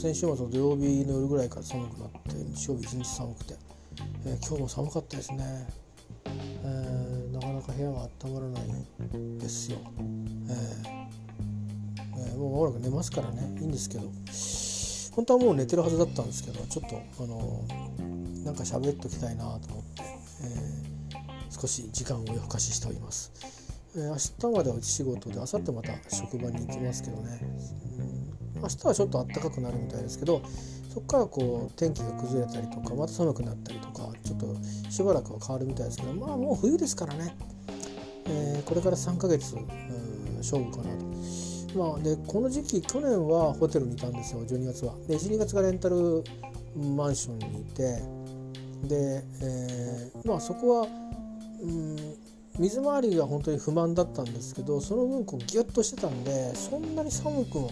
先週末の土曜日の夜ぐらいから寒くなって日曜日一日寒くて、えー、今日も寒かったですね、えー、なかなか部屋が温まらないですよ、えーえー、もう間もなく寝ますからね。いいんですけど。本当はもう寝てるはずだったんですけどちょっとあのなんか喋っときたいなと思って、えー、少し時間を夜更かししております。えー、明日まではうち仕事で明後日また職場に行きますけどね、うん、明日はちょっと暖かくなるみたいですけどそこからこう天気が崩れたりとかまた寒くなったりとかちょっとしばらくは変わるみたいですけどまあもう冬ですからね、えー、これから3ヶ月、うん、勝負かなと。まあ、でこの時期去年はホテルにいたんですよ12月は。で12月がレンタルマンションにいてで、えー、まあそこは、うん、水回りが本当に不満だったんですけどその分こうギュッとしてたんでそんなに寒くも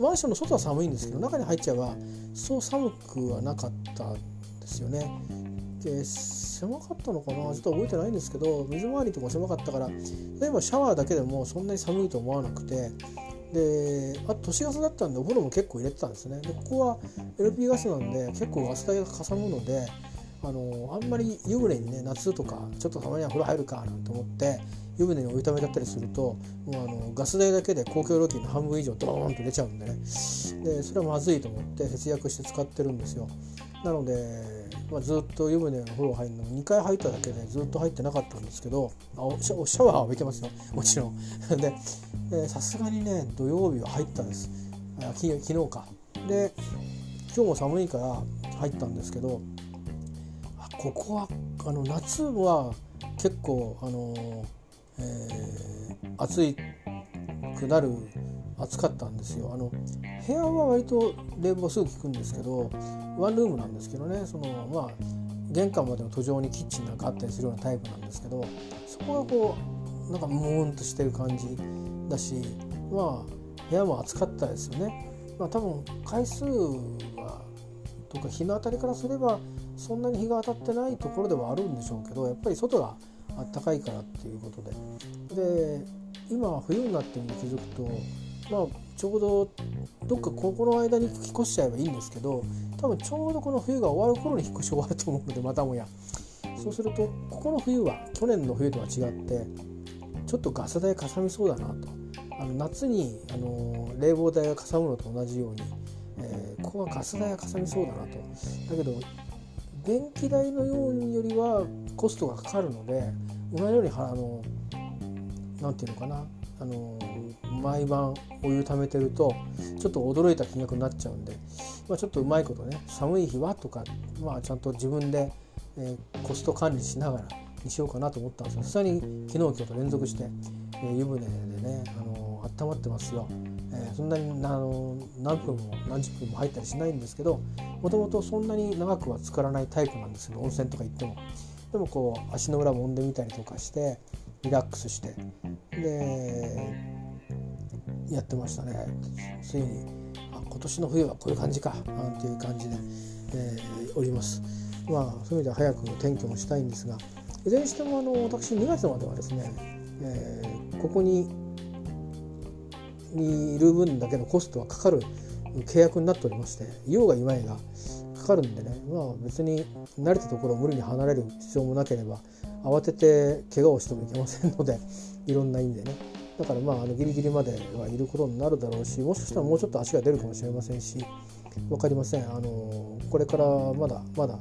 マンションの外は寒いんですけど中に入っちゃえばそう寒くはなかったんですよね。で狭かったのかな？ちょっと覚えてないんですけど水回りとか狭かったから例えばシャワーだけでもそんなに寒いと思わなくてであと都市ガスだったんでお風呂も結構入れてたんですねでここは LP ガスなんで結構ガス代がかさむのであのあんまり湯船にね夏とかちょっとたまには風呂入るかなんて思って湯船にお湯ためちゃったりするともうあのガス代だけで公共料金の半分以上ドーンと出ちゃうんでね。でそれはまずいと思って節約して使ってるんですよ。なので、まあ、ずっと湯船の風呂入るの2回入っただけでずっと入ってなかったんですけどあおシャワーは浴びてますよ。もちろん。でさすがにね土曜日は入ったんです。昨昨日か。で今日も寒いから入ったんですけどここはあの夏は結構あの、えー、暑いくなる暑かったんですよあの部屋は割と冷房すぐ効くんですけどワンルームなんですけどねそのまあ玄関までの途上にキッチンなんかあったりするようなタイプなんですけどそこがこうなんかムーンとしてる感じだしまあ部屋も暑かったですよね。まあ、多分回数はとか日の当たりからすればそんなに日が当たってないところではあるんでしょうけどやっぱり外があったかいからっていうことで。で今は冬になって気づくとまあちょうどどっかここの間に引っ越しちゃえばいいんですけど多分ちょうどこの冬が終わる頃に引っ越し終わると思うのでまたもや。そうするとここの冬は去年の冬とは違ってちょっとガス代かさみそうだなと。あの夏にあの冷房代がかさむのと同じように、えー、ここはガス代がかさみそうだなと。だけど電気代のようによりはコストがかかるので同じようにあのなていうのかなあの毎晩お湯貯めてるとちょっと驚いた金額になっちゃうんで、まあ、ちょっとうまいことね寒い日はとか、まあ、ちゃんと自分で、えー、コスト管理しながらにしようかなと思ったんですがさすがに昨日今日と連続して、えー、湯船でねあの温まってますよ。えー、そんなにあの何分も何十分も入ったりしないんですけどもともとそんなに長くは浸からないタイプなんですけど温泉とか行っても。でもこう足の裏もんでみたりとかしてリラックスして。でやってましたね。ついにあ今年の冬はこういう感じかなんていう感じで、えー、おります。まあそういう意味では早く転居もしたいんですがいずれにしてもあの私2月まではですね、えー、ここににいる分だけのコストはかかる契約になっておりましていようがいまいがかかるんでねまあ別に慣れたところを無理に離れる必要もなければ慌てて怪我をしてもいけませんのでいろんな意味でね。だからまああのギリギリまではいることになるだろうしもしかしたらもうちょっと足が出るかもしれませんし分かりません。あのこれからまだまだ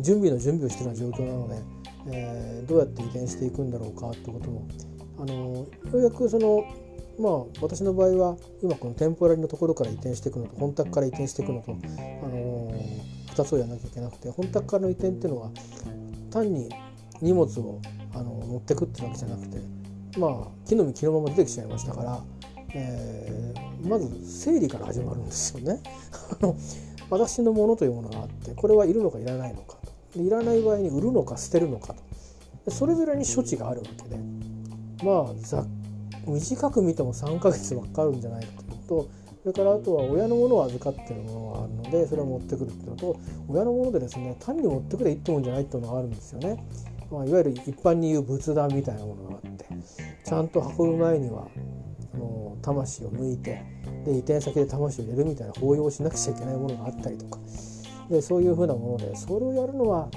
準備の準備をしているような状況なので、えー、どうやって移転していくんだろうかってことも。あのようやくそのまあ私の場合は今このテンポラリのところから移転していくのと本宅から移転していくのと、あの2つをやらなきゃいけなくて本宅からの移転っていうのは単に荷物をあの持ってくってわけじゃなくてまあ木の実木のまま出てきちゃいましたから、えー、まず整理から始まるんですよね。私のものというものがあってこれはいるのかいらないのかといらない場合に売るのか捨てるのかとそれぞれに処置があるわけでまあざっ短く見ても3ヶ月はかるんじゃないかというとそれからあとは親のものを預かってるものがあるのでそれを持ってくるっていうのと親のものでですね単に持ってくれいいってもんじゃないっていうのがあるんですよね。まあ、いわゆる一般に言う仏壇みたいなものがあってちゃんと運ぶ前にはあの魂を抜いて、で移転先で魂を入れるみたいな抱擁しなくちゃいけないものがあったりとかでそういうふうなものでそれをやるのは、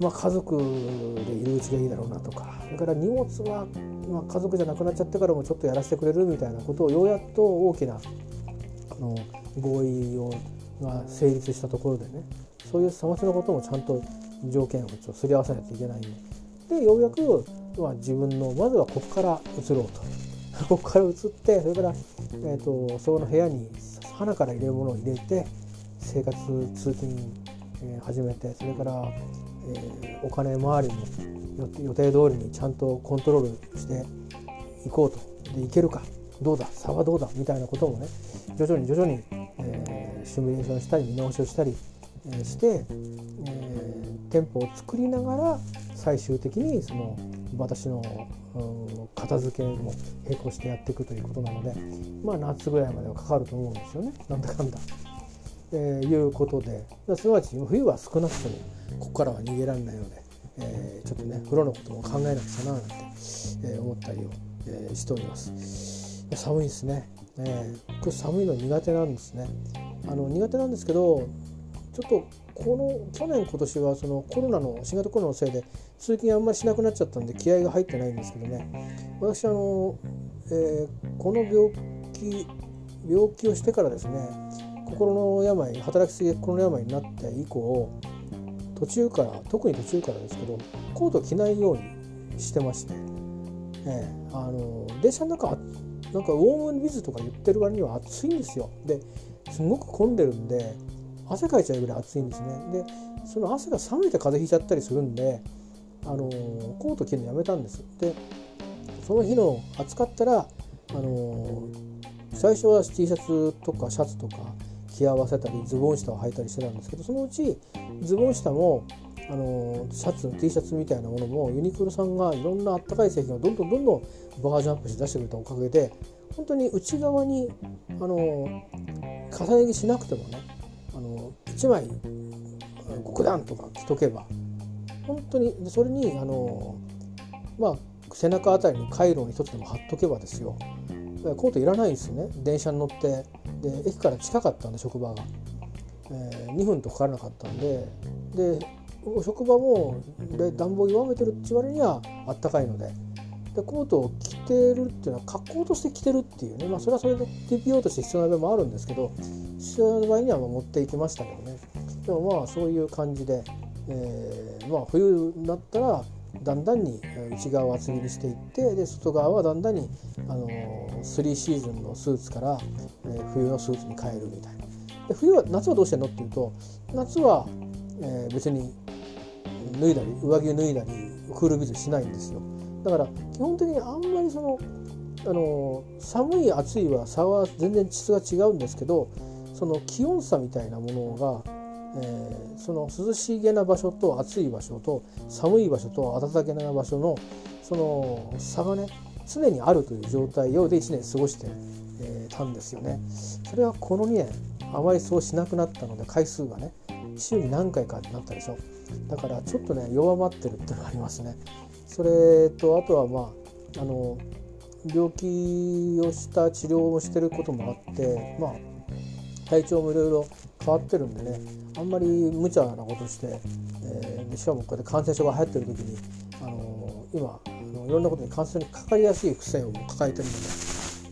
まあ、家族でいるうちがいいだろうなとかそれから荷物は、まあ、家族じゃなくなっちゃってからもちょっとやらせてくれるみたいなことをようやっと大きなあの合意をが成立したところでね。そういうさまつなこともちゃんと条件をすり合わせないといけないんで。でようやく、まあ、自分のまずはここから移ろうと。ここから移ってそれから、えーと、そこの部屋に花から入れるものを入れて生活通勤、えー、始めてそれから、えー、お金回りも予定通りにちゃんとコントロールしていこうとでいけるかどうだ差はどうだみたいなこともね徐々に徐々に、えー、シミュレーションしたり見直しをしたり、えー、して、えー、店舗を作りながら最終的にその私の片付けも並行してやっていくということなのでまあ夏ぐらいまではかかると思うんですよねなんだかんだ。えー、いうことですなわち冬は少なくともここからは逃げられないので、えー、ちょっとね風呂のことも考えなくちゃななんて、えー、思ったりを、えー、しております。寒いですね、えー、これ寒いの苦手なんですね。あの苦手なんですけどちょっとこの去年今年はそのコロナの新型コロナのせいで通勤あんまりしなくなっちゃったんで気合が入ってないんですけどね。私あの、えー、この病気病気をしてからですね心の病働きすぎで心の病になって以降途中から特に途中からですけどコート着ないようにしてまして、えー、あの電車の中なんかウォームビズとか言ってる割には暑いんですよ。ですごく混んでるんで汗かいちゃうぐらい暑いんですね。でその汗が冷めて風邪ひいちゃったりするんであのコート着るのやめたんです。でその日の暑かったらあの最初は T シャツとかシャツとか着合わせたりズボン下を履いたりしてたんですけどそのうちズボン下もあのシャツ T シャツみたいなものもユニクロさんがいろんなあったかい製品をどんどんどんどんバージョンアップして出してくれたおかげで本当に内側にあの重ね着しなくてもねあの1枚極段とか着とけば本当にそれにあのまあ背中あたりに回路に一つでも貼っとけばですよコートいらないんですよね電車に乗ってで駅から近かったんで職場が、えー、2分とかからなかったんでで職場も暖房弱めてるって言われにはあったかいので。でコートを着てるっていうのは格好として着てるっていうね、まあ、それはそれで TPO として必要な部分もあるんですけど必要な場合にはま持っていきましたけどね。でもまあそういう感じで、えー、まあ冬になったらだんだんに内側を厚切りしていってで外側はだんだんにあの3シーズンのスーツから、えー、冬のスーツに変えるみたいな。で冬は夏はどうしてんのっていうと夏は、えー、別に脱いだり上着を脱いだりクールビズしないんですよ。だから基本的にあんまりそのあの寒い暑いは差は全然質が違うんですけどその気温差みたいなものがえー、その涼しげな場所と暑い場所と寒い場所と暖かげな場所のその差がね常にあるという状態をで1年過ごして、えー、たんですよね。それはこの2年あまりそうしなくなったので回数がね週に何回かになったでしょだからちょっとね弱まってるっていうのがありますね。それとあとはまああの病気をした治療をしてることもあってまあ体調もいろいろ変わってるんでねあんまり無茶なことして、えー、しかもこうやって感染症が流行ってる時に、あのー、今あのいろんなことに感染にかかりやすい副作用も抱えてるの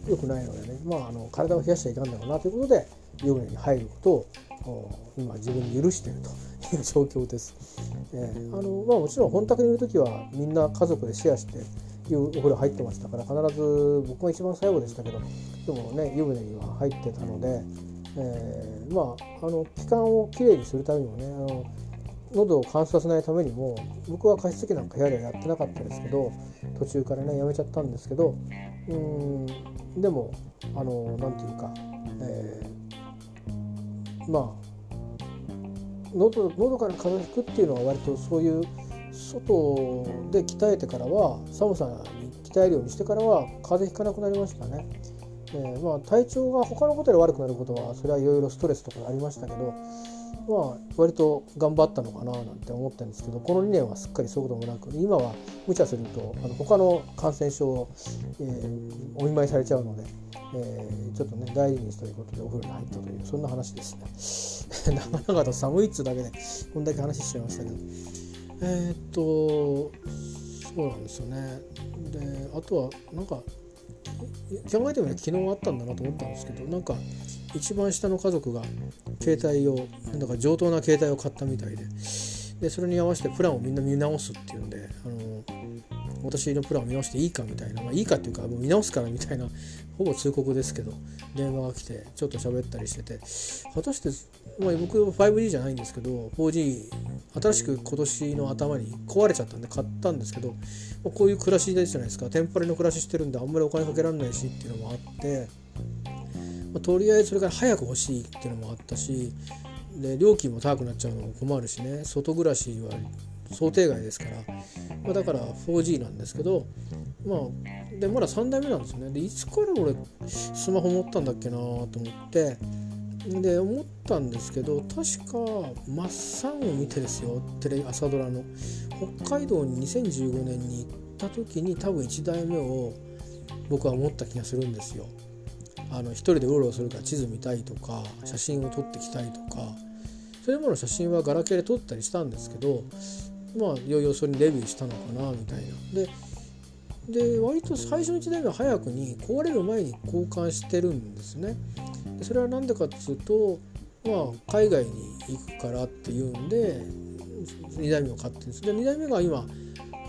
でよくないのでね、まあ、あの体を冷やしちゃいかんだろうなということで湯船に入ることを今自分に許しているという状況です。えー、あのまあ、もちろん本宅にいる時はみんな家族でシェアしていうお風呂入ってましたから必ず僕が一番最後でしたけどでもね湯船には入ってたのでえー、まああの気管をきれいにするためにもねあの喉を乾燥させないためにも僕は加湿器なんか部屋ではやってなかったですけど途中からねやめちゃったんですけどうんでもあのなんていうか、えー、まあ喉喉から風邪ひくっていうのは割とそういう外で鍛えてからは寒さに鍛えるようにしてからは風邪ひかなくなりましたね。えー、まあ、体調が他のことで悪くなることはそれはいろいろストレスとかありましたけど、まあ、割と頑張ったのかななんて思ってるんですけどこの2年はすっかりそういうこともなく今は無茶するとあの他の感染症を、えー、お見舞いされちゃうので、えー、ちょっとね大事にということでお風呂に入ったというそんな話ですね。なかなかと寒いっつうだけでこんだけ話しちゃいましたけど。えー、っとそうなんですよね。であとはなんか考えてみれば昨日あったんだなと思ったんですけどなんか一番下の家族が携帯をなんだか上等な携帯を買ったみたいででそれに合わせてプランをみんな見直すっていうんであの私のプランを見直していいかみたいな、まあ、いいかっていうかもう見直すからみたいなほぼ通告ですけど電話が来てちょっと喋ったりしてて。果たして、まあ、僕 5G じゃないんですけど 4G 新しく今年の頭に壊れちゃったんで買ったんですけど、まあ、こういう暮らしですじゃないですか。テンパレの暮らししてるんであんまりお金かけられないしっていうのもあってまあ、とりあえずそれから早く欲しいっていうのもあったしで料金も高くなっちゃうのも困るしね。外暮らしは想定外ですから、まあ、だから 4G なんですけどまあでまだ3代目なんですよね。でいつから俺スマホ持ったんだっけなと思ってで思ったんですけど確かマッサンを見てですよ。テレ朝ドラの。北海道に2015年に行った時に多分1代目を僕は思った気がするんですよ。あの一人でうろうろするから地図見たいとか写真を撮ってきたいとか。そういうもの写真はガラケーで撮ったりしたんですけどまあいよいよそれにレビューしたのかなみたいな。でで割と最初の1年目は早くに壊れる前に交換してるんですね。でそれは何でかっつうとまあ海外に行くからっていうんで2台目を買ってるんです。で2台目が今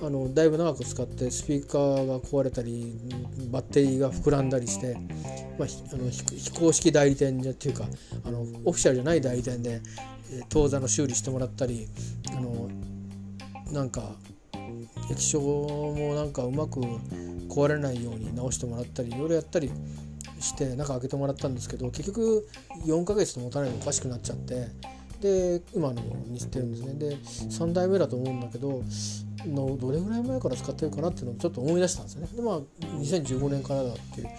あのだいぶ長く使ってスピーカーが壊れたりバッテリーが膨らんだりして、まあ、あの非公式代理店っていうかあのオフィシャルじゃない代理店で当座の修理してもらったりあのなんか液晶もなんかうまく壊れないように直してもらったりいろいろやったりして中開けてもらったんですけど結局4ヶ月と持たないのおかしくなっちゃってで今のにしてるんですねで3代目だと思うんだけどのどれぐらい前から使ってるかなっていうのをちょっと思い出したんですよね。でまあ2015年からだっていう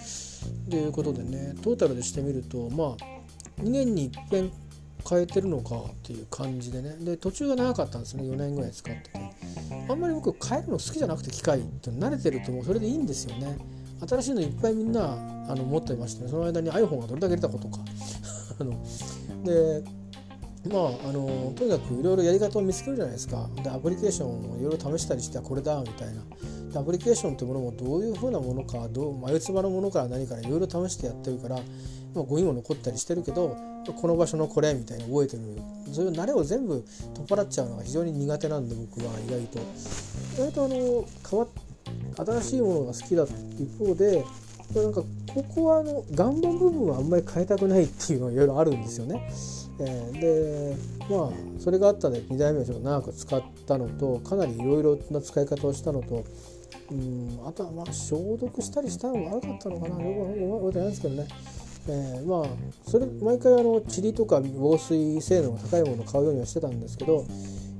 ということでねトータルでしてみるとまあ2年にいっぺん変えてるのかっていう感じでね。で途中が長かったんですね。4年ぐらい使ってて。あんまり僕変えるの好きじゃなくて機械って慣れてるともうそれでいいんですよね。新しいのいっぱいみんなあの持ってましてね。その間に iPhone がどれだけ出たことか。あのでまああのとにかくいろいろやり方を見つけるじゃないですか。でアプリケーションをいろいろ試したりしてこれだみたいな。アプリケーションっていうものもどういうふうなものかどう眉唾のものから何からいろいろ試してやってるから、まあ、ゴミも残ったりしてるけどこの場所のこれみたいに覚えてるそういう慣れを全部取っ払っちゃうのが非常に苦手なんで僕は意外と意外とあの変わ新しいものが好きだって一方でなんかここはあの岩盤部分はあんまり変えたくないっていうのがいろいろあるんですよね。えー、でまあそれがあったで2代目をちょっと長く使ったのとかなりいろいろな使い方をしたのとうんあとはまあ消毒したりしたのも悪かったのかなよく覚えてないですけどね。えー、まあそれ毎回あの塵とか防水性能が高いものを買うようにはしてたんですけど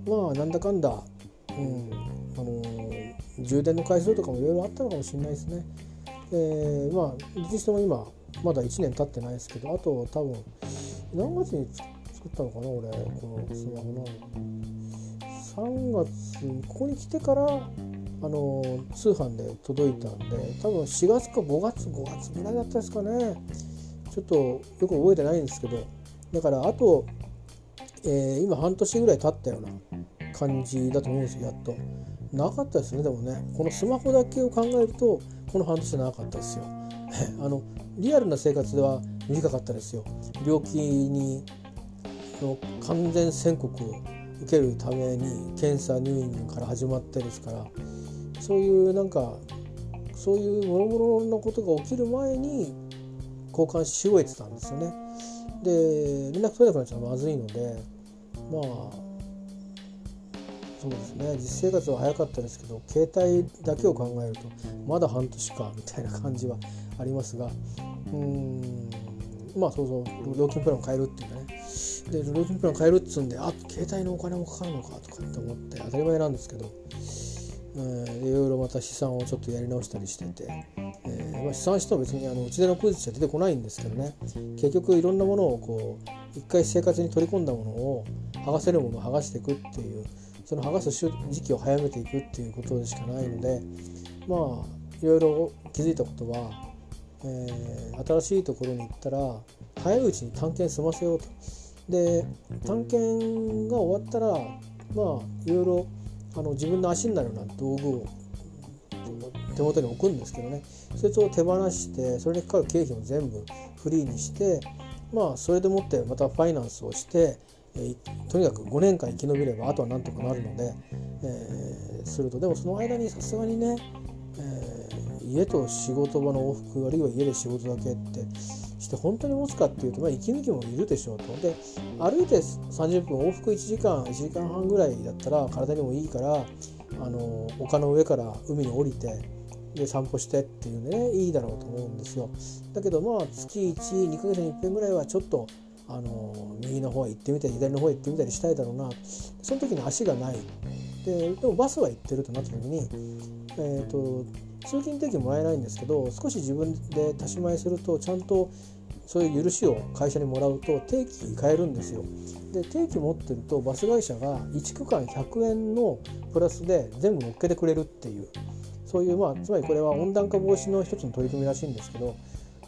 まあなんだかんだ、うんあのー、充電の回数とかもいろいろあったのかもしれないですね。えー、まあどっちしても今まだ1年経ってないですけどあと多分何月に作ったのかな俺このスマホな3月ここに来てからあの通販で届いたんで多分4月か5月5月ぐらいだったですかねちょっとよく覚えてないんですけどだからあと、えー、今半年ぐらい経ったような感じだと思うんですよやっと。なかったですねでもね。このスマホだけを考えるとこの半年なかったですよ。あのリアルな生活では短かったですよ。病気にの完全宣告を受けるために検査入院から始まってですからそういうなんかそういうもろもろのことが起きる前に交換し終えてたんですよね。で連絡取れなくなっちゃうまずいのでまあそうですね実生活は早かったですけど携帯だけを考えるとまだ半年かみたいな感じはありますがうんまあそうそう料金プランを変えるっていうかねで料金プラン変えるっつうんであ携帯のお金もかかるのかとかって思って当たり前なんですけど、うん、いろいろまた資産をちょっとやり直したりしてて、えーまあ、試算しても別にあのうちでのクイズじゃ出てこないんですけどね。結局いろんなものをこう一回生活に取り込んだものを剥がせるものを剥がしていくっていうその剥がす時期を早めていくっていうことでしかないのでまあいろいろ気づいたことは、えー、新しいところに行ったら早いうちに探検済ませようと。で探検が終わったらまあいろいろあの自分の足になるような道具を手元に置くんですけどね。そいつを手放してそれにかかる経費を全部フリーにしてまあそれでもってまたファイナンスをして、え、とにかく5年間生き延びればあとはなんとかなるので、えー、すると。でもその間にさすがにね、えー、家と仕事場の往復あるいは家で仕事だけってして本当に持つかっていうと、まあ、息抜きもいるでしょうと。で歩いて30分往復1時間1時間半ぐらいだったら体にもいいからあの丘の上から海に降りてで散歩してっていうねいいだろうと思うんですよ。だけどまあ月12ヶ月に1遍ぐらいはちょっとあの右の方へ行ってみたり左の方へ行ってみたりしたいだろうな。その時に足がない。ででもバスは行ってるとなった時に、えーと、通勤定期もらえないんですけど少し自分で足し前するとちゃんとそういう許しを会社にもらうと定期買えるんですよ。で定期持ってるとバス会社が1区間100円のプラスで全部乗っけてくれるっていうそういうまあつまりこれは温暖化防止の一つの取り組みらしいんですけど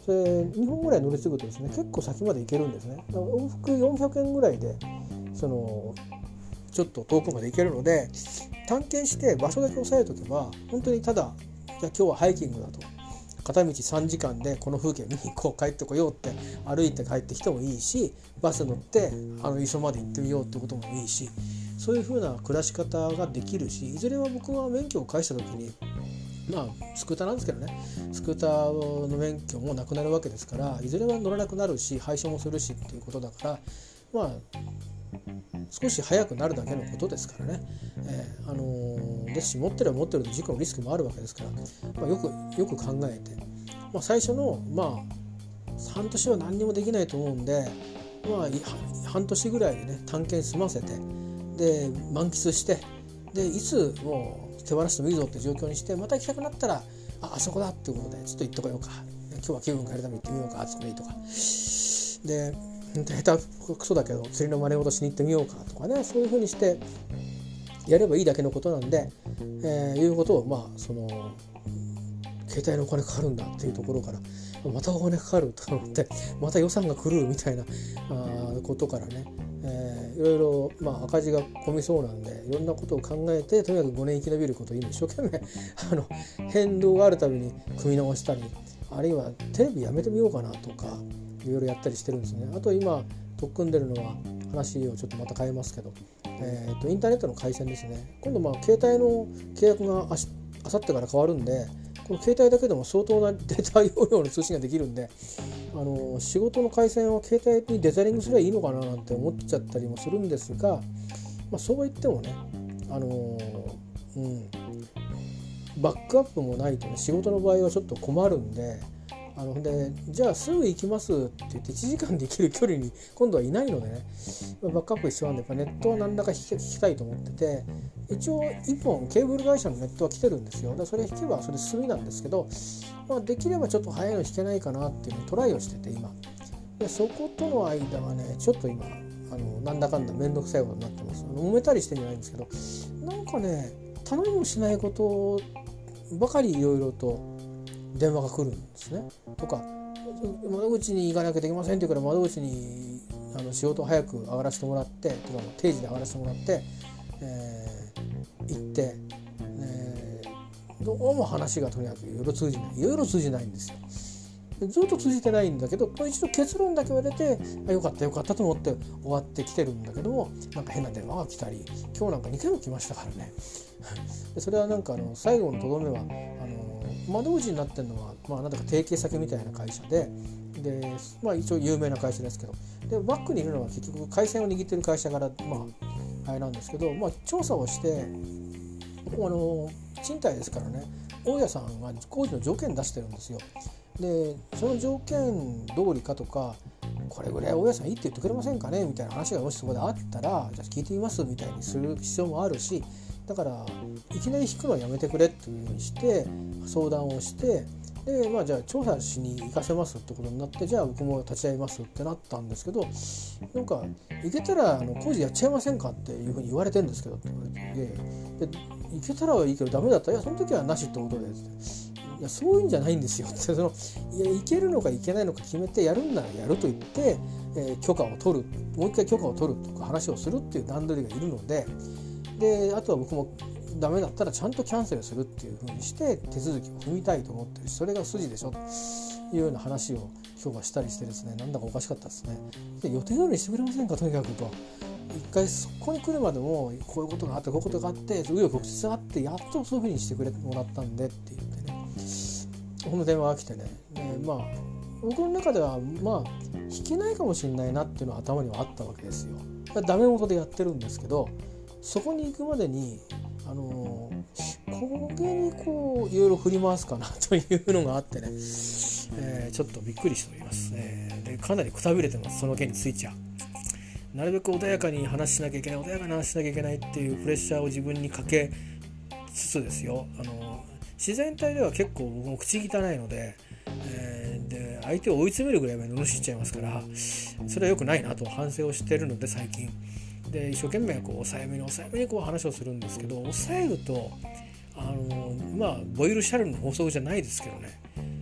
それ2本ぐらい乗り継ぐとですね結構先まで行けるんですね往復400円ぐらいでそのちょっと遠くまで行けるので探検して場所だけ押さえとけば本当にただじゃ今日はハイキングだと。片道3時間でこの風景見に行こう帰ってこようって歩いて帰ってきてもいいしバス乗ってあの磯まで行ってみようってこともいいしそういう風な暮らし方ができるしいずれは僕は免許を返した時にまあスクーターなんですけどね。スクーターの免許もなくなるわけですからいずれは乗らなくなるし廃車もするしっていうことだからまあ少し早くなるだけのことですからね、えー、あのー、ですし持ってれば持ってると事故のリスクもあるわけですから、まあ、よくよく考えて、まあ、最初のまあ半年は何にもできないと思うんで、まあ、半年ぐらいでね探検済ませてで満喫してでいつもう手放してもいいぞって状況にしてまた行きたくなったらああそこだっていうことでちょっと行っとこようか。今日は気分変えるために行ってみようかあそこでいいとか。で下手くそだけど釣りの真似事しに行ってみようかとかねそういうふうにしてやればいいだけのことなんで、えー、いうことをまあその携帯のお金かかるんだっていうところからまたお金かかると思ってまた予算が狂うみたいなあことからね、えー、いろいろ、まあ、赤字が込みそうなんでいろんなことを考えてとにかく5年生き延びることを今一生懸命 あの変動があるたびに組み直したりあるいはテレビやめてみようかなとかいろいろやったりしてるんですね。あと今取っ組んでるのは話をちょっとまた変えますけど、えーと、インターネットの回線ですね今度まあ携帯の契約がああさってから変わるんでこの携帯だけでも相当な データ容量の通信ができるんであの仕事の回線を携帯にデザリングすればいいのかななんて思っちゃったりもするんですが、まあ、そうは言ってもねあのうんバックアップもないとね仕事の場合はちょっと困るんであのでじゃあすぐ行きますって言って1時間で行ける距離に今度はいないのでね。バックアップ必要なんでやっぱネットは何らか引きたいと思ってて。一応1本ケーブル会社のネットは来てるんですよ。だそれ引けばそれ済みなんですけど、まあ、できればちょっと早いの引けないかなっていうのをトライをしてて今。でそことの間はねちょっと今あのなんだかんだ面倒くさいことになってます。揉めたりしてんじゃないんですけど。なんかね頼みもしないことばかりいろいろと電話が来るんですね。とか窓口に行かなきゃできませんって言うから窓口にあの仕事を早く上がらせてもらってとか定時で上がらせてもらって、えー、行って、えー、どうも話がとにかくいろいろ通じないいろいろ通じないんですよ。ずっと通じてないんだけど一度結論だけ言われてあよかったよかったと思って終わってきてるんだけどもなんか変な電話が来たり今日なんか2回も来ましたからねそれはなんかあの最後のとどめは窓口になってるのは、まあ、なんだか提携先みたいな会社でで、まあ、一応有名な会社ですけどでバックにいるのは結局回線を握ってる会社から、まあ、あれなんですけど、まあ、調査をしてあの賃貸ですからね大家さんは工事の条件出してるんですよ。でその条件通りかとかこれぐらい大家さんいいって言ってくれませんかね？みたいな話がもしそこであったらじゃ聞いてみますみたいにする必要もあるしだからいきなり引くのはやめてくれっていうふうにして相談をしてでまあじゃあ調査しに行かせますってことになってじゃあ僕も立ち会いますってなったんですけどなんか行けたらあの工事やっちゃいませんかっていうふうに言われてるんですけどって言われてで行けたらはいいけどダメだったらいやその時はなしってことでいやそういうんじゃないんですよってそのいや行けるのか行けないのか決めてやるんならやると言って、えー、許可を取る。もう一回許可を取るとか話をするっていう段取りがいるのでであとは僕もダメだったらちゃんとキャンセルするっていうふうにして手続きを踏みたいと思ってるしそれが筋でしょというような話を今日はしたりしてですねなんだかおかしかったですね。で予定通りにしてくれませんかとにかくと。一回そこに来るまでもこういうことがあってこういうことがあって紆余曲折があってやっとそういうふうにしてくれもらったんでって言ってね。この電話が来てね。でまあ僕の中ではまあ弾けないかもしれないなっていうのは頭にはあったわけですよ。ダメ元でやってるんですけどそこに行くまでにあの焦げにこういろいろ振り回すかなというのがあってね、えー、ちょっとびっくりしております、えー、でかなりくたびれてます。その件についちゃなるべく穏やかに話しなきゃいけない穏やかに話しなきゃいけないっていうプレッシャーを自分にかけつつですよ。あの自然体では結構僕も口汚いので、えー、で相手を追い詰めるぐらいまで罵っちゃいますからそれは良くないなと反省をしてるので最近。で一生懸命こう抑えめに抑えめにこう話をするんですけど抑えるとあのまあボイルシャルの法則じゃないですけどね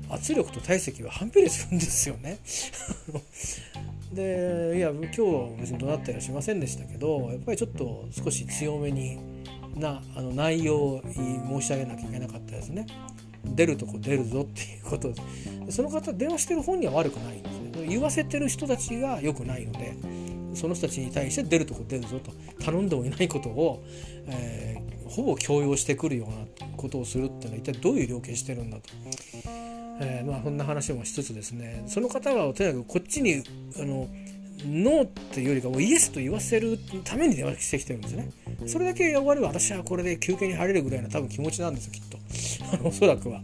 圧力と体積は反比例するんですよね。でいや今日は別に怒鳴ったりはしませんでしたけどやっぱりちょっと少し強めになあの内容を申し上げなきゃいけなかったですね。出るとこ出るぞっていうことでその方電話してる本人は悪くないんですね言わせてる人たちが良くないのでその人たちに対して出るとこ出るぞと頼んでもいないことを、えー、ほぼ強要してくるようなことをするっていうのは一体どういう量刑してるんだと。えー、まあそんな話もしつつですねその方はとにかくこっちにあのノーっていうよりかもイエスと言わせるために電話してきてるんですね。それだけ終われば私はこれで休憩に入れるぐらいの多分気持ちなんですよきっと。あのおそらくは、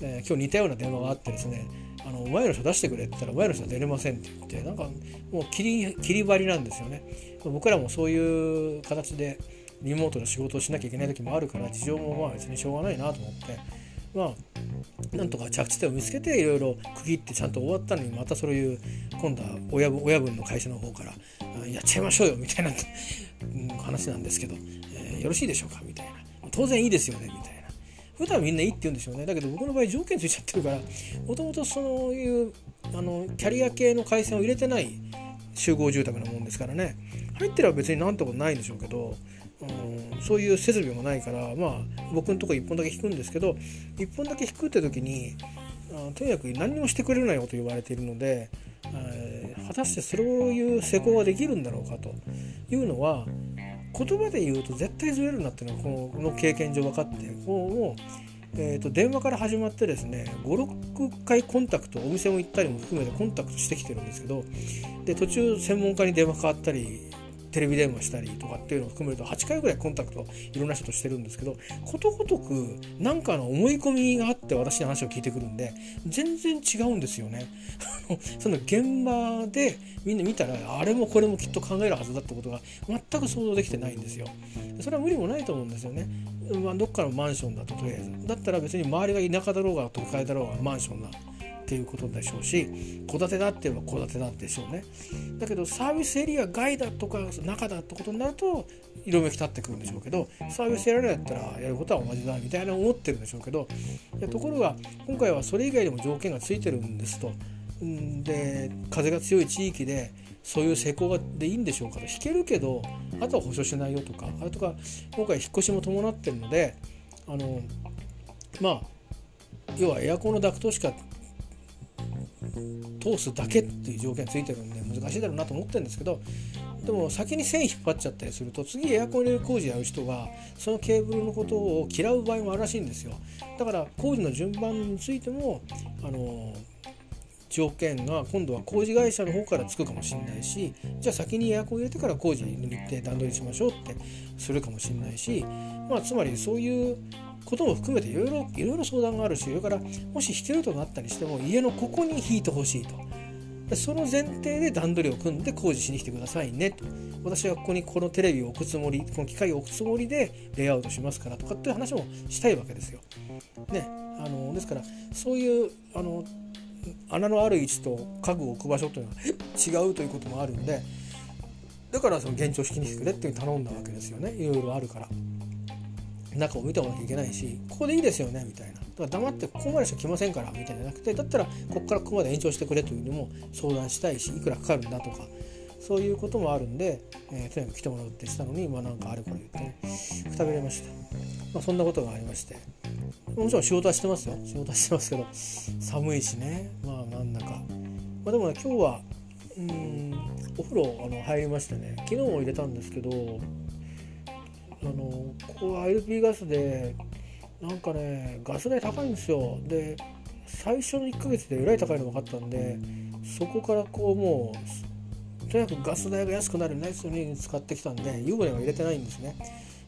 えー、今日似たような電話があってですねあの前の人出してくれって言ったら前の人は出れませんって言ってなんかもう切り切り張りなんですよね。僕らもそういう形でリモートの仕事をしなきゃいけない時もあるから事情もまあ別にしょうがないなと思ってまあなんとか着地点を見つけていろいろ区切ってちゃんと終わったのにまたそういう今度は親分親分の会社の方からやっちゃいましょうよみたいな話なんですけど、よろしいでしょうか？みたいな。当然いいですよねみたいな。普段みんないいって言うんでしょうね。だけど僕の場合条件ついちゃってるからもともとそういうあのキャリア系の回線を入れてない集合住宅なもんですからね。入ってれば別になんてことないんでしょうけど、うん、そういう設備もないからまあ僕のとこ1本だけ引くんですけど1本だけ引くって時にあとにかく何もしてくれるなよと言われているので、え、果たしてそういう施工ができるんだろうかというのは言葉で言うと絶対ずれるなっていうのはこの経験上分かってもう、えー、と電話から始まってですね56回コンタクトお店も行ったりも含めてコンタクトしてきてるんですけどで途中専門家に電話かかったりテレビ電話したりとかっていうのを含めると8回ぐらいコンタクトいろんな人としてるんですけどことごとく何かの思い込みがあって私の話を聞いてくるんで全然違うんですよね。その現場でみんな見たらあれもこれもきっと考えるはずだってことが全く想像できてないんですよ。それは無理もないと思うんですよね。まあ、どっかのマンションだととりあえずだったら別に周りが田舎だろうが都会だろうがマンションだっていうことでしょうし戸建てだって言えば戸建てだでしょうね。だけどサービスエリア外だとか中だってことになると色めき立ってくるんでしょうけどサービスエリアだったらやることは同じだみたいな思ってるんでしょうけどところが今回はそれ以外でも条件がついてるんですと。で風が強い地域でそういう施工がでいいんでしょうかと。引けるけどあとは保証しないよとかあとか今回引っ越しも伴ってるのであのまあ要はエアコンのダクトしか通すだけっていう条件ついてるんで難しいだろうなと思ってるんですけどでも先に線引っ張っちゃったりすると次エアコン入れる工事やる人がそのケーブルのことを嫌う場合もあるらしいんですよ。だから工事の順番についてもあの条件が今度は工事会社の方からつくかもしれないしじゃあ先にエアコン入れてから工事に日程段取りしましょうってするかもしれないし、まあ、つまりそういうことも含めていろいろ相談があるしそれからもし引けるとなったりしても家のここに引いてほしいとその前提で段取りを組んで工事しに来てくださいねと私はここにこのテレビを置くつもりこの機械を置くつもりでレイアウトしますからとかっていう話もしたいわけですよ。ね、あのですからそういうあの穴のある位置と家具を置く場所というのは違うということもあるんでだからその現状引きに来てくれって頼んだわけですよねいろいろあるから。中を見ておかなきゃいけないしここでいいですよねみたいな。だから黙ってここまでしか来ませんからみたいななくてだったらここからここまで延長してくれというのも相談したいしいくらかかるんだとかそういうこともあるんで、えー、とにかく来てもらうってしたのにまあなんかあれこれ言ってねくたびれました、まあ、そんなことがありまして。もちろん仕事はしてますよ。仕事はしてますけど寒いしね。まあなんだか、まあ、でもね今日はうんお風呂あの入りましてね昨日も入れたんですけどあのここ LP ガスでなんかねガス代高いんですよ。で最初の1ヶ月でえらい高いの分かったんでそこからこうもうとにかくガス代が安くなるナイスに使ってきたんで湯船は入れてないんですね。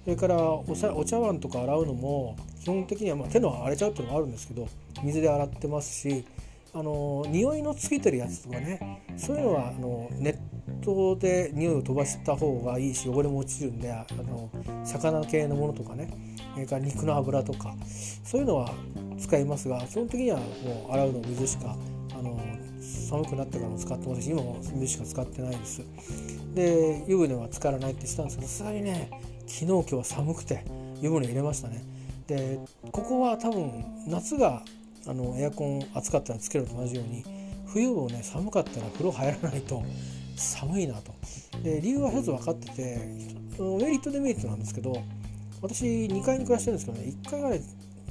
それからお茶碗とか洗うのも基本的にはまあ手の荒れちゃうっていうのもあるんですけど水で洗ってますしあの匂いのついてるやつとかねそういうのはあのネットで匂いを飛ばした方がいいし汚れも落ちるんであの魚系のものとかねそれから肉の油とかそういうのは使いますが基本的にはもう洗うの水しかあの寒くなってからも使ってますし今も水しか使ってないです。で湯船は浸からないってしたんですけどさすがにね昨日今日は寒くて湯船入れましたね。でここは多分夏があのエアコン暑かったらつけると同じように冬をね寒かったら風呂入らないと寒いなと。で理由は一つ分かっててメリットデメリットなんですけど私2階に暮らしてるんですけどね1階がね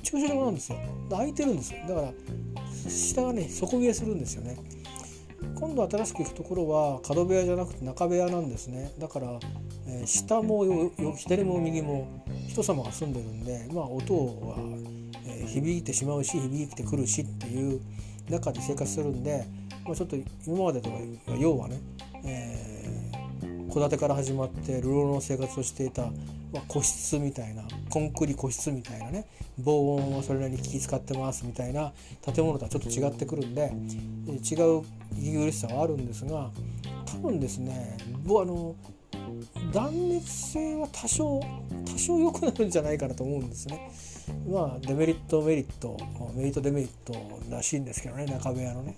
駐車場なんですよ。空いてるんですよ。だから下がね底冷えするんですよね。今度新しく行くところは角部屋じゃなくて中部屋なんですね。だから、えー、下も左も右も人様が住んでるんでまあ音は響いてしまうし響いてくるしっていう中で生活するんで、まあ、ちょっと今までとは要はね、え、戸建てから始まって流浪の生活をしていた、個室みたいなコンクリ個室みたいなね防音はそれなりに気使ってますみたいな建物とはちょっと違ってくるんで違う息苦しさはあるんですが多分ですね僕あの断熱性は多少多少良くなるんじゃないかなと思うんですね。まあデメリットメリットメリットデメリットらしいんですけどね中部屋のね。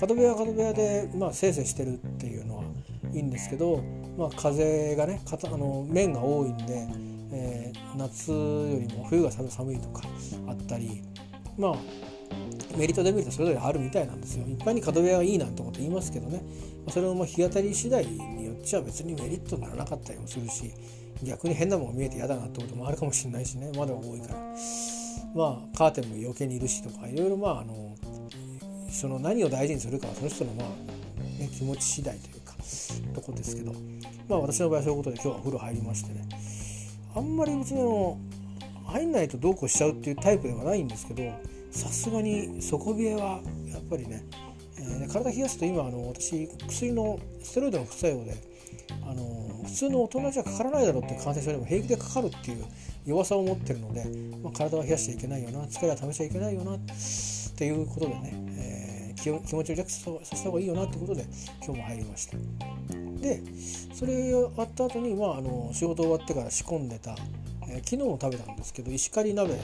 角部屋は角部屋でまあせいせいしてるっていうのはいいんですけど、まあ、風がねあの面が多いんで、えー、夏よりも冬が寒いとかあったりまあメリットデメリットそれぞれあるみたいなんですよ。一般に角部屋がいいなんてこと言いますけどね。それも日当たり次第によっちゃ別にメリットにならなかったりもするし逆に変なもの見えて嫌だなってこともあるかもしれないしね。まだ多いから。まあカーテンも余計にいるしとかいろいろまああのその何を大事にするかはその人のまあ、ね、気持ち次第というかとこですけど。まあ私の場合はそういうことで今日はお風呂入りましてね。あんまり別にあの入んないとどうこうしちゃうっていうタイプではないんですけどさすがに底冷えはやっぱりね、えー、体冷やすと今あの私薬のステロイドの副作用であの普通の大人じゃかからないだろうって感染症でも平気でかかるっていう弱さを持ってるので、まあ、体は冷やしちゃいけないよな疲れは試しちゃいけないよなっていうことでね、えー、気を気持ちをリラックスさせた方がいいよなってことで今日も入りました。でそれ終わった後に、まあ、あの仕事終わってから仕込んでた、えー、昨日も食べたんですけど石狩鍋って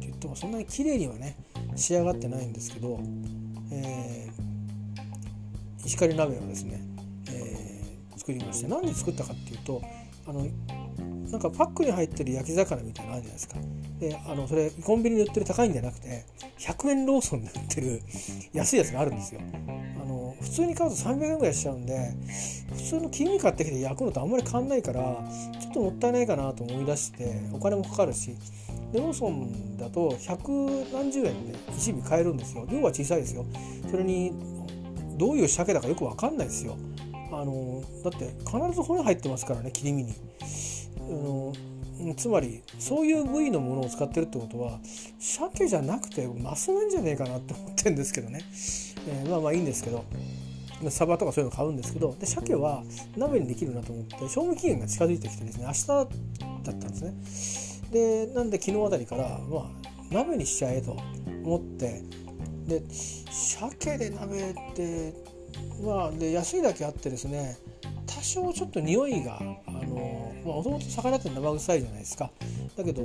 言ってもそんなに綺麗にはね仕上がってないんですけど、えー、石狩鍋はですね作りまして何で作ったかっていうとあのなんかパックに入ってる焼き魚みたいなのあるじゃないですか。であのそれコンビニで売ってる高いんじゃなくて100円ローソンで売ってる安いやつがあるんですよ。あの普通に買うと300円ぐらいしちゃうんで普通の切り身買ってきて焼くのとあんまり変わんないからちょっともったいないかなと思い出してお金もかかるしでローソンだと100何十円で一尾買えるんですよ。量は小さいですよ。それにどういう鮭だかよく分かんないですよ。あのだって必ず骨入ってますからね切り身に。あのつまりそういう部位のものを使ってるってことは鮭じゃなくてマスなんじゃねえかなって思ってるんですけどね、えー、まあまあいいんですけど。サバとかそういうの買うんですけどで鮭は鍋にできるなと思って賞味期限が近づいてきてですね明日だったんですね。でなんで昨日あたりからまあ鍋にしちゃえと思ってで鮭で鍋ってまあで安いだけあってですね多少ちょっと匂いがあのもともと魚って生臭いじゃないですか。だけど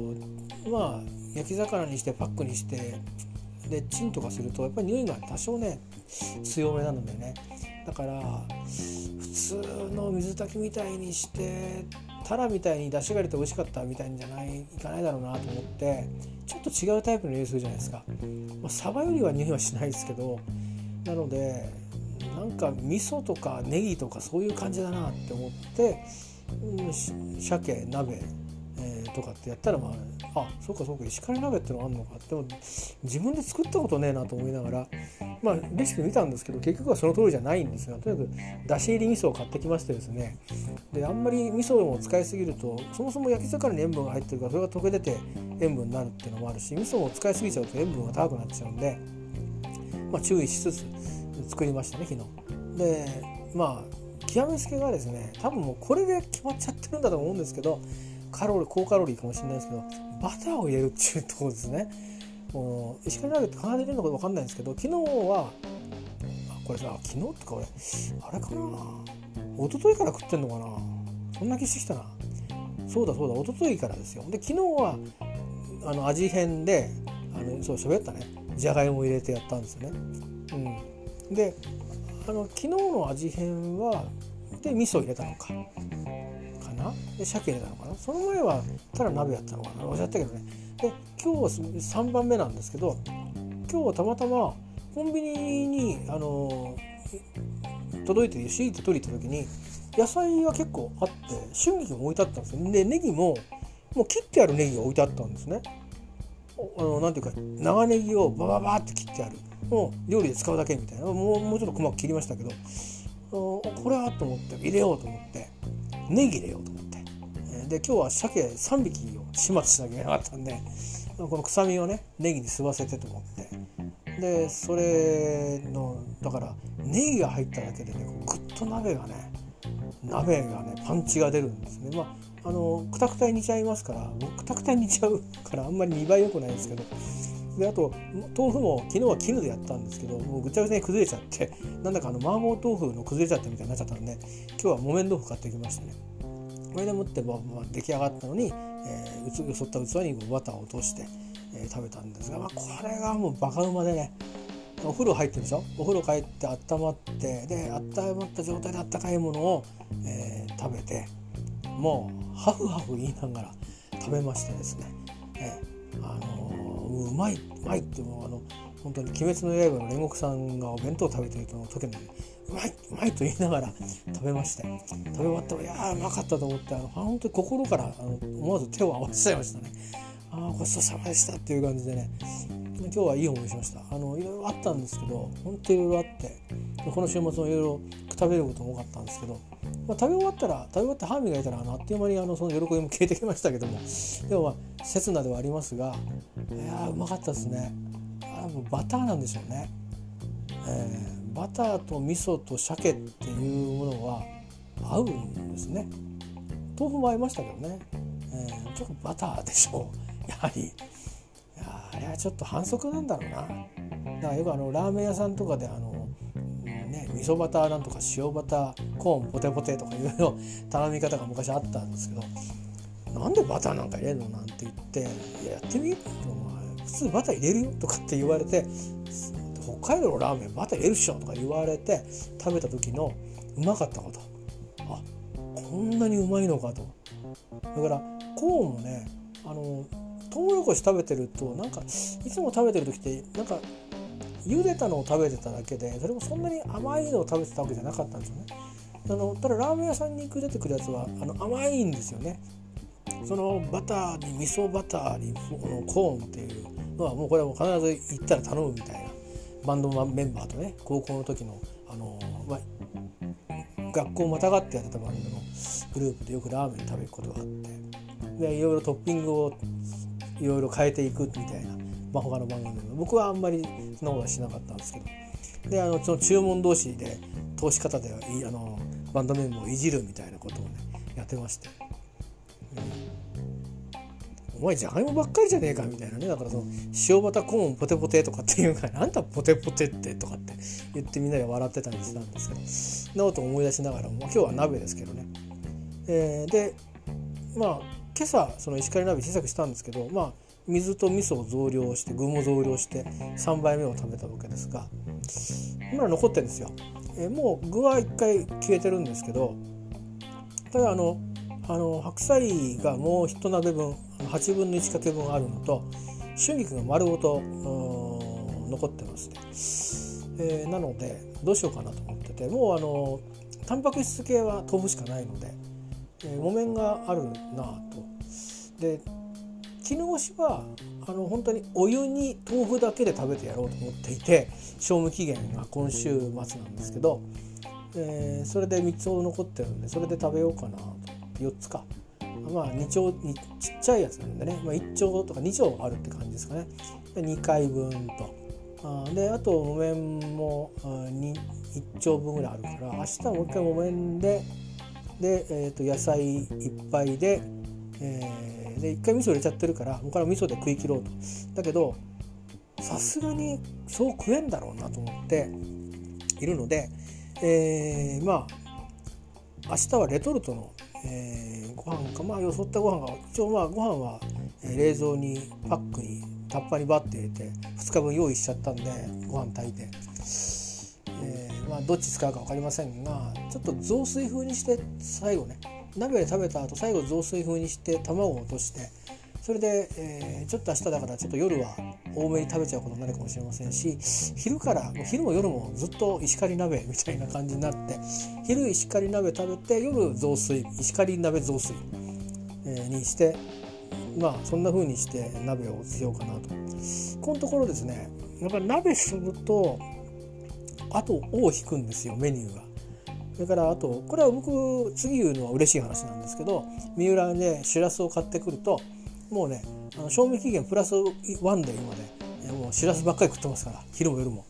まあ焼き魚にしてパックにしてでチンとかするとやっぱり匂いが多少ね強めなのでね。だから普通の水炊きみたいにしてタラみたいに出汁が入れて美味しかったみたいんじゃないいかないだろうなと思ってちょっと違うタイプの匂いするじゃないですか、まあ、サバよりは匂いはしないですけどなのでなんか味噌とかネギとかそういう感じだなって思って、うん、鮭鍋、えー、とかってやったらまああそうかそうか石狩鍋ってのがあるのかでも自分で作ったことねえなと思いながらまあレシピ見たんですけど結局はその通りじゃないんですがとにかくだし入り味噌を買ってきましてですね。であんまり味噌を使いすぎるとそもそも焼き魚に塩分が入ってるからそれが溶け出て塩分になるっていうのもあるし味噌を使いすぎちゃうと塩分が高くなっちゃうんで、まあ、注意しつつ作りましたね昨日。でまあ極めつけがですね多分もうこれで決まっちゃってるんだと思うんですけどカロリー高カロリーかもしれないですけどバターを入れるっていうところですね。もう石狩鍋ってかなり入れるのか分かんないんですけど昨日はこれさ昨日ってか俺あれかな。一昨日から食ってんのかな。そんな気してきたな。そうだそうだ一昨日からですよ。で昨日はあの味変であのそう喋ったね。じゃがいも入れてやったんですよね。うん。であの昨日の味変はで味噌入れたのか。かな？で鮭入れたのかな？その前はただ鍋やったのかな？おっしゃったけどね。で今日3番目なんですけど今日たまたまコンビニにあの届いてシート取りに行った時に野菜が結構あって春菊も置いてあったんですよ。でネギももう切ってあるネギが置いてあったんですね。あのなんていうか長ネギをバババって切ってある。を料理で使うだけみたいな。もうもうちょっと細く切りましたけどこれはと思って入れようと思ってネギ入れようと思って。で今日は鮭3匹を始末しなきゃいけなかったんでこの臭みをねネギに吸わせてと思って。でそれのだからネギが入っただけでねぐっと鍋がね鍋がねパンチが出るんですね。まああのくたくたに煮ちゃいますからくたくたに煮ちゃうからあんまり見栄え良くないですけどであと豆腐も昨日は絹でやったんですけどもうぐちゃぐちゃに崩れちゃって なんだかあの麻婆豆腐の崩れちゃったみたいになっちゃったんで今日は木綿豆腐買ってきましたね。これでもって、まあ、出来上がったのに、えー、よそった器にバターを落として、えー、食べたんですが、まあ、これがもうバカうまでねお風呂入ってるでしょ？お風呂帰って温まってで温まった状態であったかいものを、えー、食べてもうハフハフ言いながら食べましてですね、えー、あのうまいうまいってもうあの本当に「鬼滅の刃」の煉獄さんがお弁当を食べてるの時にうまいうまいと言いながら食べまして食べ終わったらいやうまかったと思ってあの本当に心からあの思わず手を合わせちゃいましたね。ああごちそうさまでしたっていう感じでね。今日はいい思いしました。あのいろいろあったんですけど本当いろいろあってこの週末もいろいろ食べることも多かったんですけどまあ、食べ終わったら食べ終わって歯磨いたらあのあっという間にあのその喜びも消えてきましたけども でもまあ刹那ではありますがいやうまかったですね。あもうバターなんでしょうね、えー、バターと味噌と鮭っていうものは合うんですね。豆腐も合いましたけどね、えー、ちょっとバターでしょう。やはり。れはちょっと反則なんだろうなだからよくあのラーメン屋さんとかであのね味噌バターなんとか塩バターコーンポテポテとかいろいろ頼み方が昔あったんですけどなんでバターなんか入れるのなんて言って「やってみ?」普通バター入れるよ」とかって言われて北海道のラーメンバター入れるっしょとか言われて食べた時のうまかったことあこんなにうまいのかとだからコーンもねあのトウモロコシ食べてるとなんかいつも食べてる時ってなんか茹でたのを食べてただけでそれもそんなに甘いのを食べてたわけじゃなかったんですよね。あのただラーメン屋さんに出てくるやつはあの甘いんですよね。そのバターに味噌バターにこのコーンっていうのはもうこれはもう必ず行ったら頼むみたいな。バンドメンバーとね高校の時のあの、まあ、学校またがってやってたバンドのグループでよくラーメン食べることがあって。でいろいろトッピングをいろいろ変えていくみたいなまあ、他の番組で僕はあんまりそんなことはしなかったんですけど。であのその注文同士で通し方であのバンドメンバーをいじるみたいなことをねやってまして、うん、お前じゃがいもばっかりじゃねえかみたいなね。だからその塩バターコーンポテポテとかっていうから なんだポテポテってとかって言ってみんなで笑ってたりしたんですけど。なこと思い出しながらも、まあ、今日は鍋ですけどね、えー、でまあ今朝その石狩鍋小さくしたんですけどまあ水と味噌を増量して具も増量して3杯目を食べたわけですが今残ってるんですよ、え、もう具は1回消えてるんですけどただあのあの白菜がもう1鍋分8分の1かけ分あるのと春菊が丸ごと残ってますね、えー、なのでどうしようかなと思っててもうあのタンパク質系は豆腐しかないので、木綿があるなと。で絹ごしはあの本当にお湯に豆腐だけで食べてやろうと思っていて賞味期限が今週末なんですけど、えー、それで3つほど残ってるんでそれで食べようかなと。4つか。まあ2丁ちっちゃいやつなんでね、まあ、1丁とか2丁あるって感じですかね。2回分と。あであと木綿も1丁分ぐらいあるから明日もう一回木綿でで、えー、と野菜いっぱいで、えー、で一回味噌入れちゃってるからもうから味噌で食い切ろうと。だけどさすがにそう食えんだろうなと思っているので、えー、まあ明日はレトルトのえー、ご飯かまあよそったご飯が一応まあご飯は、冷蔵にパックにタッパにバッて入れて2日分用意しちゃったんでご飯炊いて、まあどっち使うか分かりませんがちょっと雑炊風にして最後ね鍋で食べた後最後雑炊風にして卵を落としてそれで、えー、ちょっと明日だからちょっと夜は多めに食べちゃうことになるかもしれませんし昼からもう昼も夜もずっと石狩鍋みたいな感じになって昼石狩鍋食べて夜雑炊石狩鍋雑炊、えー、にしてまあそんな風にして鍋をしようかなと。このところですねやっぱり鍋するとあと「を引くんですよメニューが。それからあとこれは僕次言うのは嬉しい話なんですけど三浦でしらすを買ってくるともうねあの賞味期限プラス1で今で、もうしらすばっかり食ってますから昼も夜も。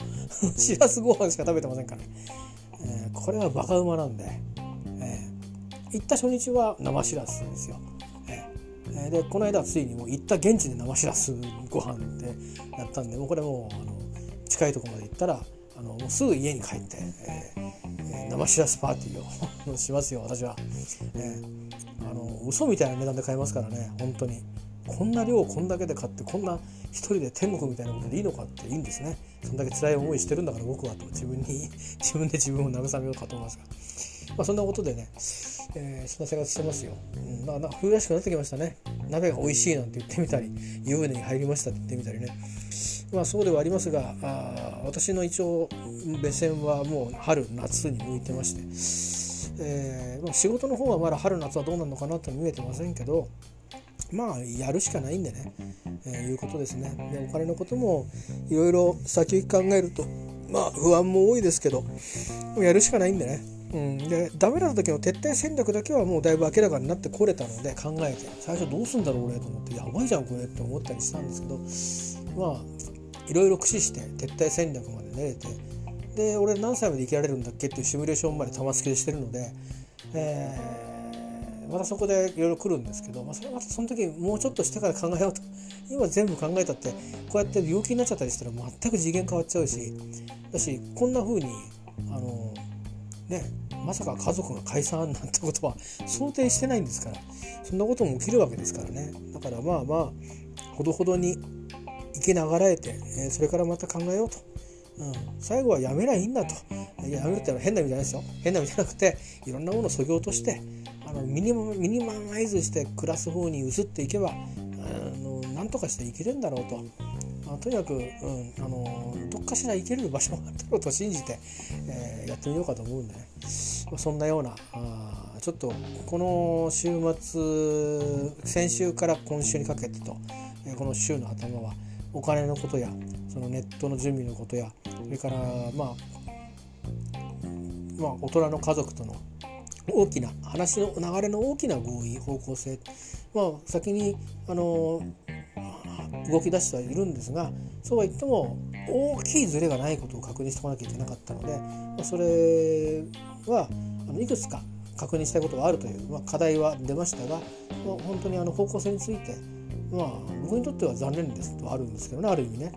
しらすご飯しか食べてませんからね、えー、これはバカうまなんで、えー、行った初日は生しらすですよ、えー、でこの間ついにもう行った現地で生しらすご飯でやったんでもうこれもうあの近いとこまで行ったらあのもうすぐ家に帰って、えー、生しらすパーティーをしますよ私は、えー、あの嘘みたいな値段で買いますからね本当に。こんな量をこんだけで買ってこんな一人で天国みたいなことでいいのかっていいんですね。そんだけ辛い思いしてるんだから僕はと。自分に 自分で自分を慰めようかと思いますが、まあ、そんなことでね、えー、そんな生活してますよ、うん、まあ冬らしくなってきましたね。鍋が美味しいなんて言ってみたり湯船に入りましたって言ってみたりね。まあそうではありますがあ私の一応目線はもう春夏に向いてまして、えーまあ、仕事の方はまだ春夏はどうなのかなと見えてませんけどまあやるしかないんでね、えー、いうことですね。でお金のこともいろいろ先行き考えるとまあ不安も多いですけどやるしかないんでね。うん、でダメな時の徹底戦略だけはもうだいぶ明らかになってこれたので考えて最初どうすんだろう俺と思ってやばいじゃんこれって思ったりしたんですけどまあいろいろ駆使して徹底戦略まで練れてで俺何歳まで生きられるんだっけっていうシミュレーションまで玉突きでしてるので、えーまたそこでいろいろ来るんですけど、まあ、それまたその時もうちょっとしてから考えようと。今全部考えたってこうやって病気になっちゃったりしたら全く次元変わっちゃうしだしこんな風にあのねまさか家族が解散なんてことは想定してないんですからそんなことも起きるわけですからね。だからまあまあほどほどに生きながらえて、えー、それからまた考えようと。うん、最後はやめりゃいいんだと。やめるってのは変な意味じゃないですよ。変な意味じゃなくていろんなものをそぎ落としてあのミニマミニママイズして暮らす方に移っていけばあの何とかして生きれるんだろうと。まあ、とにかく、うん、あのどっかしら行ける場所があったろうと信じて、えー、やってみようかと思うんでね、まあ、そんなようなあちょっとこの週末先週から今週にかけてと、えー、この週の頭はお金のことやそのネットの準備のことやそれからまあまあ大人の家族との大きな話の流れの大きな合意方向性まあ先にあの動き出してはいるんですがそうは言っても大きいズレがないことを確認しておかなきゃいけなかったので、まあ、それはあのいくつか確認したいことがあるという、まあ、課題は出ましたが、まあ、本当にあの方向性について、まあ僕にとっては残念ですとあるんですけどねある意味ね。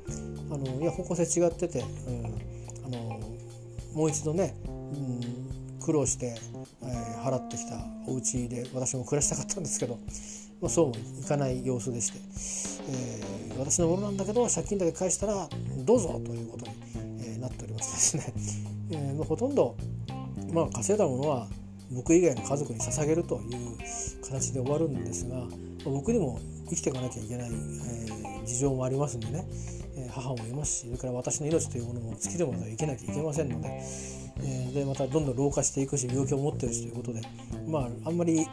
あのいや方向性違ってて、うん、あのもう一度ね、うん、苦労して、えー、払ってきたお家で私も暮らしたかったんですけど、まあ、そうもいかない様子でして、えー、私のものなんだけど借金だけ返したらどうぞということに、えー、なっておりましてですね、えーまあ、ほとんど、まあ、稼いだものは僕以外の家族に捧げるという形で終わるんですが、僕にも生きていかなきゃいけない、えー、事情もありますんでね、えー、母もいますしそれから私の命というものも尽きるまでは生けなきゃいけませんので,、えー、でまたどんどん老化していくし病気を持ってるしということでまああんまりいい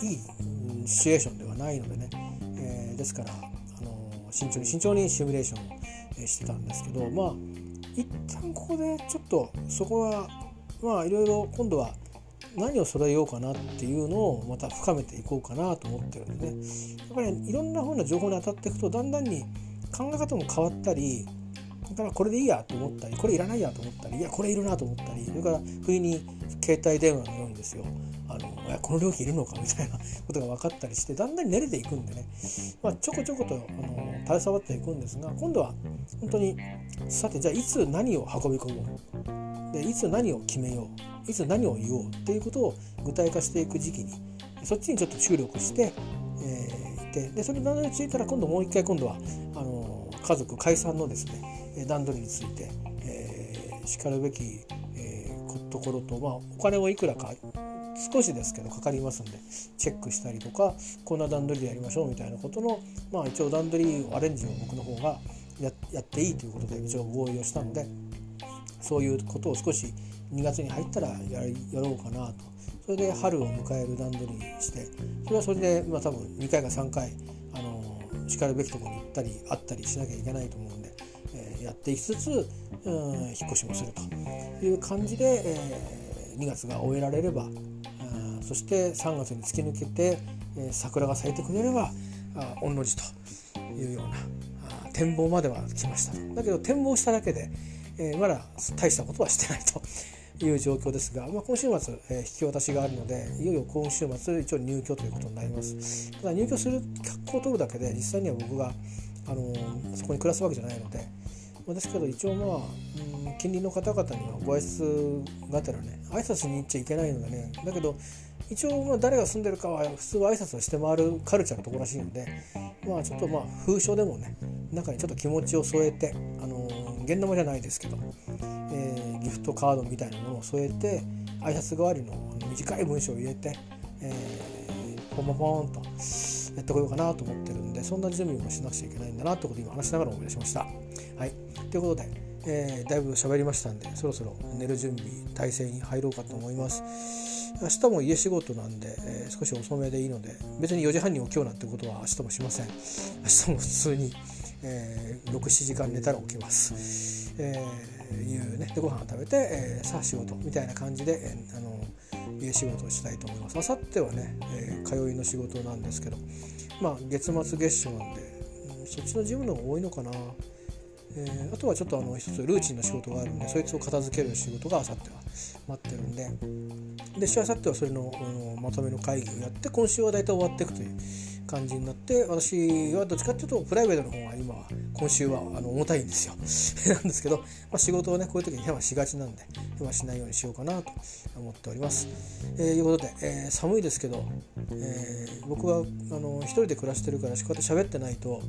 シチュエーションではないのでね、えー、ですから、あの慎重に慎重にシミュレーションを、してたんですけどまあ一旦ここでちょっとそこはまあいろいろ今度は何を揃えようかなっていうのをまた深めていこうかなと思ってるんでね。やっぱり、いろんなふうな情報に当たっていくとだんだんに考え方も変わったりだからこれでいいやと思ったりこれいらないやと思ったりいやこれいるなと思ったりそれから不意に携帯電話のようにですよ。あのこの料金いるのかみたいな ことが分かったりしてだんだん慣れていくんでね、まあ、ちょこちょことあの携わっていくんですが今度は本当にさてじゃあいつ何を運び込もう？でいつ何を決めよう？いつ何を言おう？っていうことを具体化していく時期にそっちにちょっと注力して、えー、いてでそれに名乗りついたら今度もう一回今度はあの家族解散のですね段取りについて、えー、しかるべき、えー、ところと、まあ、お金をいくらか少しですけどかかりますんでチェックしたりとかこんな段取りでやりましょうみたいなことのまあ一応段取りアレンジを僕の方がややっていいということで一応合意をしたのでそういうことを少し2月に入ったらややろうかなと。それで春を迎える段取りにしてそれはそれで、まあ、多分2回か3回しかるべきところに行ったり会ったりしなきゃいけないと思うんで、えー、やっていきつつ、うん、引っ越しもするという感じで、えー、2月が終えられればそして3月に突き抜けて、え、桜が咲いてくれればあ御の字というようなあ展望までは来ました。だけど展望しただけで、え、まだ大したことはしてないと。いう状況ですが、まあ、今週末、えー、引き渡しがあるのでいよいよ今週末一応入居ということになります。ただ入居する格好を取るだけで実際には僕が、あのー、そこに暮らすわけじゃないので、まあ、ですけど一応まあ、うん、近隣の方々にはご挨拶がてらね挨拶に行っちゃいけないのでねだけど一応まあ誰が住んでるかは普通は挨拶をして回るカルチャーのところらしいのでまあちょっとまあ封書でもね中にちょっと気持ちを添えてあの現玉じゃないですけど、えー、ギフトカードみたいなものを添えて挨拶代わりの短い文章を入れて、えー、ポンポンポンとやってこようかなと思ってるんでそんな準備もしなくちゃいけないんだなってことを今話しながら思い出しました。はい、ということで、えー、だいぶ喋りましたんでそろそろ寝る準備体制に入ろうかと思います。明日も家仕事なんで、えー、少し遅めでいいので別に4時半に起きようなんてことは明日もしません明日も普通に、えー、67時間寝たら起きます、えー、いうね。でご飯を食べて、えー、さあ仕事みたいな感じで、えー、あの家仕事をしたいと思います。あさってはね、えー、通いの仕事なんですけど。まあ月末月初なんで、うん、そっちの事務の方が多いのかな。えー、あとはちょっとあの一つルーチンの仕事があるんでそいつを片付ける仕事があさっては待ってるんで。でしあさってはそれのまとめの会議をやって今週は大体終わっていくという感じになって私はどっちかっていうとプライベートの方が今は今週はあの重たいんですよ なんですけど、まあ、仕事をねこういう時にヘマしがちなんでヘマしないようにしようかなと思っております。えー、いうことで、えー、寒いですけど、えー、僕はあの一人で暮らしてるからこうやって喋ってないと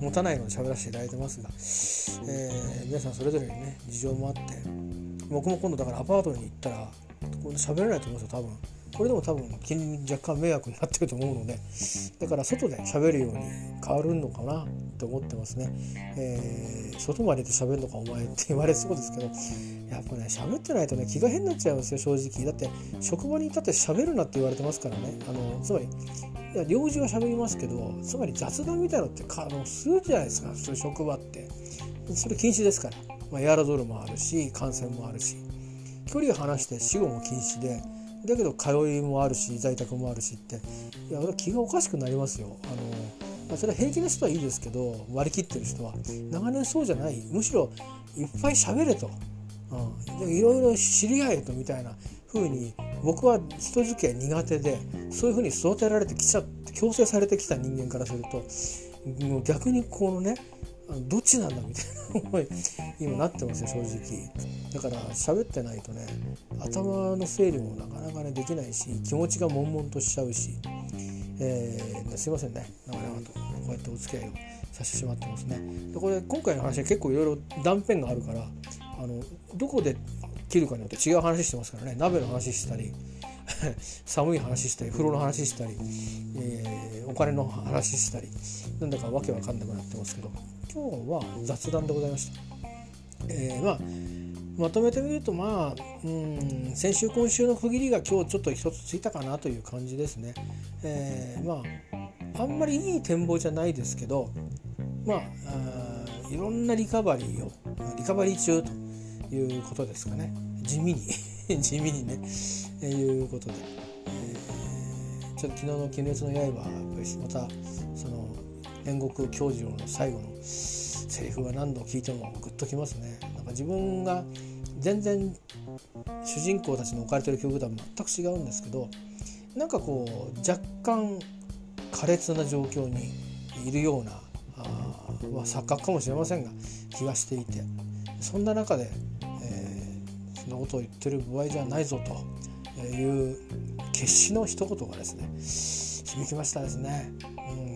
持たないので喋らせていただいてますが、えー、皆さんそれぞれにね事情もあって僕も今度だからアパートに行ったら喋れないと思うんですよ多分。これでも多分若干迷惑になってると思うのでだから外で喋るように変わるのかなって思ってますね、えー、外まで出て喋るのかお前って言われそうですけどやっぱね喋ってないとね気が変になっちゃいますよ正直。だって職場にいたって喋るなって言われてますからね。あのつまりいや領事は喋りますけどつまり雑談みたいなのってかあのするじゃないですかそういう職場って。それ禁止ですから、まあ、エアロゾルもあるし感染もあるし。距離を離して死後も禁止でだけど通いもあるし在宅もあるしって。いや俺気がおかしくなりますよ。あのまあ、それは平気な人はいいですけど割り切ってる人は。長年そうじゃない。むしろいっぱい喋れと、うん、いろいろ知り合えとみたいな風に僕は人付き合い苦手でそういう風に育てられてきちゃって強制されてきた人間からするともう逆にこのねどっちなんだみたいな思い今なってますよ正直。だから喋ってないとね頭の整理もなかなかねできないし気持ちが悶々としちゃうし、えー、すいませんね。なかなかとこうやってお付き合いをさせてしまってますね。でこれ今回の話は結構いろいろ断片があるからあのどこで切るかによって違う話してますからね。鍋の話したり寒い話したり風呂の話したり、えー、お金の話したりなんだかわけわかんなくなってますけど今日は雑談でございました。えー、まあまとめてみるとまあうん先週今週の区切りが今日ちょっと一つついたかなという感じですね。えー、まああんまりいい展望じゃないですけどまああいろんなリカバリーをリカバリー中ということですかね地味に 地味にね、え、いうことで、えー、ちょっと昨日の「鬼滅の刃」またその煉獄教授の最後のセリフは何度聞いてもグッときますね。なんか自分が全然主人公たちの置かれてる境遇とは全く違うんですけどなんかこう若干苛烈な状況にいるようなあ、まあ、錯覚かもしれませんが気がしていて。そんな中で、そんなことを言ってる場合じゃないぞという決死の一言がですね響きましたですね。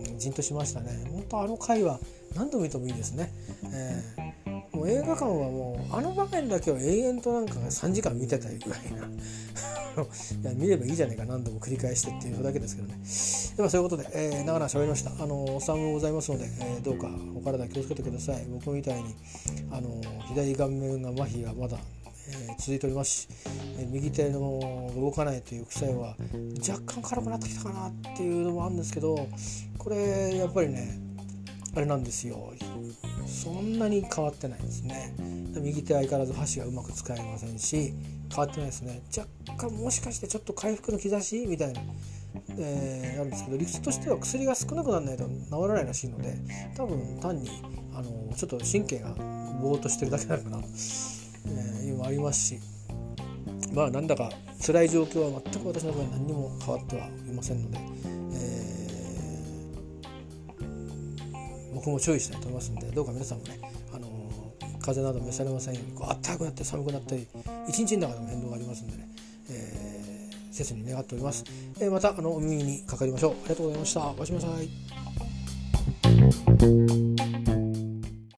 うん、じんとしましたね。本当あの回は何度見てもいいですね。えー、もう映画館はもうあの場面だけは永遠となんか3時間見てたいぐらいな いや見ればいいじゃないか何度も繰り返してっていうだけですけどねではそういうことで、えー、長々喋りましたあのお産もございますので、えー、どうかお体気をつけてください僕みたいにあの左顔面が麻痺がまだえ、続いております。し、え、右手の動かないという副作用は若干軽くなってきたかなっていうのもあるんですけどこれやっぱりねあれなんですよ。そんなに変わってないですね。右手相変わらず箸がうまく使えませんし変わってないですね。若干もしかしてちょっと回復の兆しみたいな、えー、あるんですけど理屈としては薬が少なくならないと治らないらしいので多分単にあのちょっと神経がぼーっとしてるだけなのかな。えいうのもありますしまあなんだか辛い状況は全く私の場合何にも変わってはいませんので、えー僕も注意したいと思いますのでどうか皆さんもね、あの風邪など召されませんようにこう暖かくなって寒くなったり一日の中でも変動がありますんでね、えー、切に願っております、えー、またあのお耳にかかりましょう。ありがとうございました。おやすみなさい。